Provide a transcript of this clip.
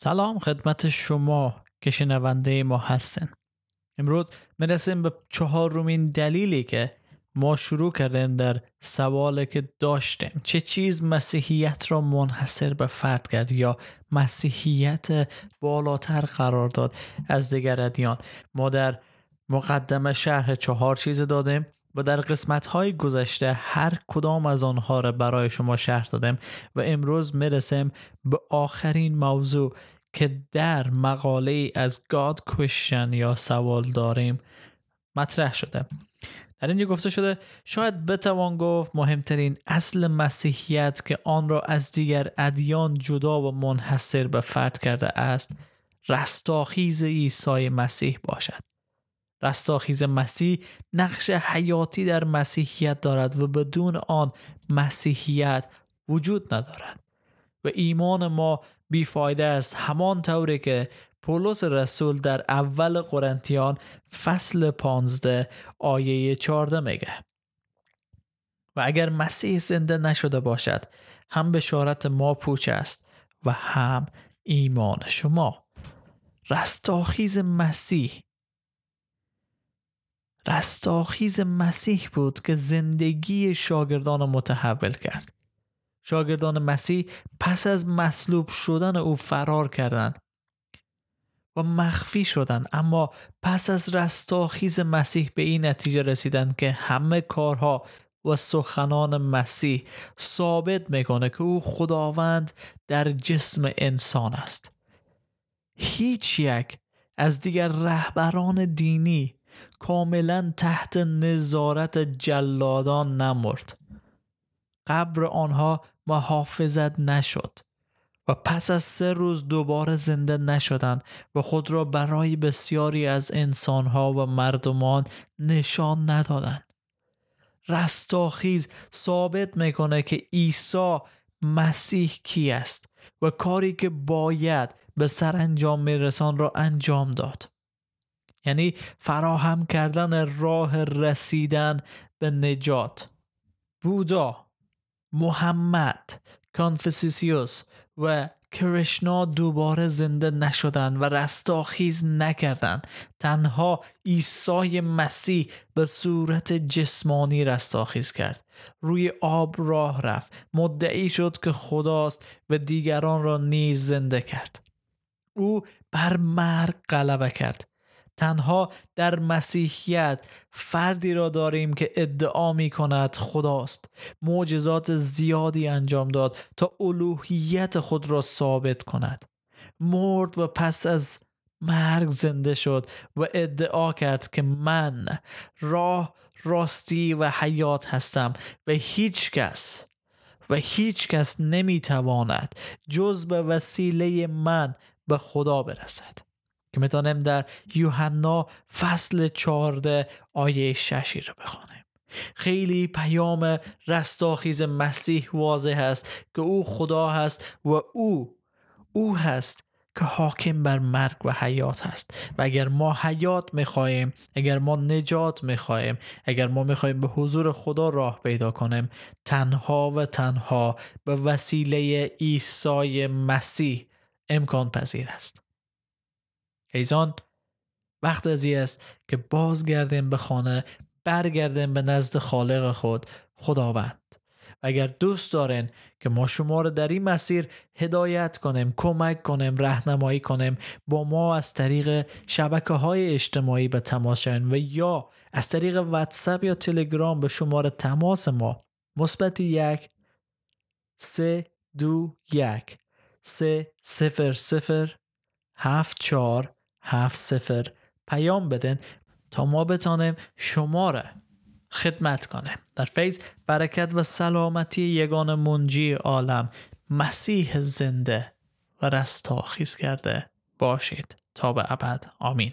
سلام خدمت شما که شنونده ما هستن. امروز می‌رسیم به چهارمین دلیلی که ما شروع کردیم در سوالی که داشتیم. چه چیز مسیحیت را منحصر به فرد کرد یا مسیحیت بالاتر قرار داد از دیگر ادیان؟ ما در مقدمه شرح چهار چیز دادیم و در قسمت های گذشته هر کدام از آنها را برای شما شرح دادم و امروز می‌رسیم به آخرین موضوع که در مقاله از God Question یا سوال داریم مطرح شده. در اینجا گفته شده شاید بتوان گفت مهمترین اصل مسیحیت که آن را از دیگر ادیان جدا و منحصر به فرد کرده است رستاخیز عیسی مسیح باشد. رستاخیز مسیح نقش حیاتی در مسیحیت دارد و بدون آن مسیحیت وجود ندارد. و ایمان ما بیفایده است. همان طوری که پولس رسول در اول قرنتیان فصل پانزده آیه چارده میگه. و اگر مسیح زنده نشده باشد هم بشارت ما پوچ است و هم ایمان شما. رستاخیز مسیح. رستاخیز مسیح بود که زندگی شاگردان متحول کرد. شاگردان مسیح پس از مصلوب شدن او فرار کردند و مخفی شدند. اما پس از رستاخیز مسیح به این نتیجه رسیدند که همه کارها و سخنان مسیح ثابت می‌کنه که او خداوند در جسم انسان است. هیچ یک از دیگر رهبران دینی کاملا تحت نظارت جلادان نمرد. قبر آنها محافظت نشد و پس از سه روز دوباره زنده نشدند و خود را برای بسیاری از انسانها و مردمان نشان ندادند. رستاخیز ثابت می‌کنه که عیسی مسیح کی است و کاری که باید به سرانجام میرسان را انجام داد. یعنی فراهم کردن راه رسیدن به نجات. بودا محمد کانفسیسیوس و کرشنا دوباره زنده نشدن و رستاخیز نکردند تنها عیسی مسیح به صورت جسمانی رستاخیز کرد. روی آب راه رفت. مدعی شد که خداست و دیگران را نیز زنده کرد. او بر مرگ غلبه کرد. تنها در مسیحیت فردی را داریم که ادعا می کند خداست. معجزات زیادی انجام داد تا الوهیت خود را ثابت کند. مرد و پس از مرگ زنده شد و ادعا کرد که من راه راستی و حیات هستم و هیچ کس و هیچ کس نمی تواند جز به وسیله من به خدا برسد. که می‌تونیم در یوحنا فصل 14 آیه ششی رو بخوانیم خیلی پیام رستاخیز مسیح واضح است که او خدا هست و او او هست که حاکم بر مرگ و حیات هست. و اگر ما حیات می‌خواهیم اگر ما نجات می‌خواهیم اگر ما می‌خواهیم به حضور خدا راه پیدا کنیم تنها و تنها به وسیله عیسی مسیح امکان پذیر است. ایزان وقت از است که بازگردیم به خانه برگردیم به نزد خالق خود خداوند. اگر دوست دارین که ما شما رو در این مسیر هدایت کنیم کمک کنیم رهنمایی کنیم با ما از طریق شبکه های اجتماعی به تماس شوین و یا از طریق واتساپ یا تلگرام به شماره تماس ما. مثبت یک سه دو یک سه صفر صفر هفت چار هفت سفر پیام بدن تا ما بتانیم شما را خدمت کنیم. در فیض برکت و سلامتی یگان منجی عالم مسیح زنده و رستاخیز کرده باشید. تا به ابد. آمین.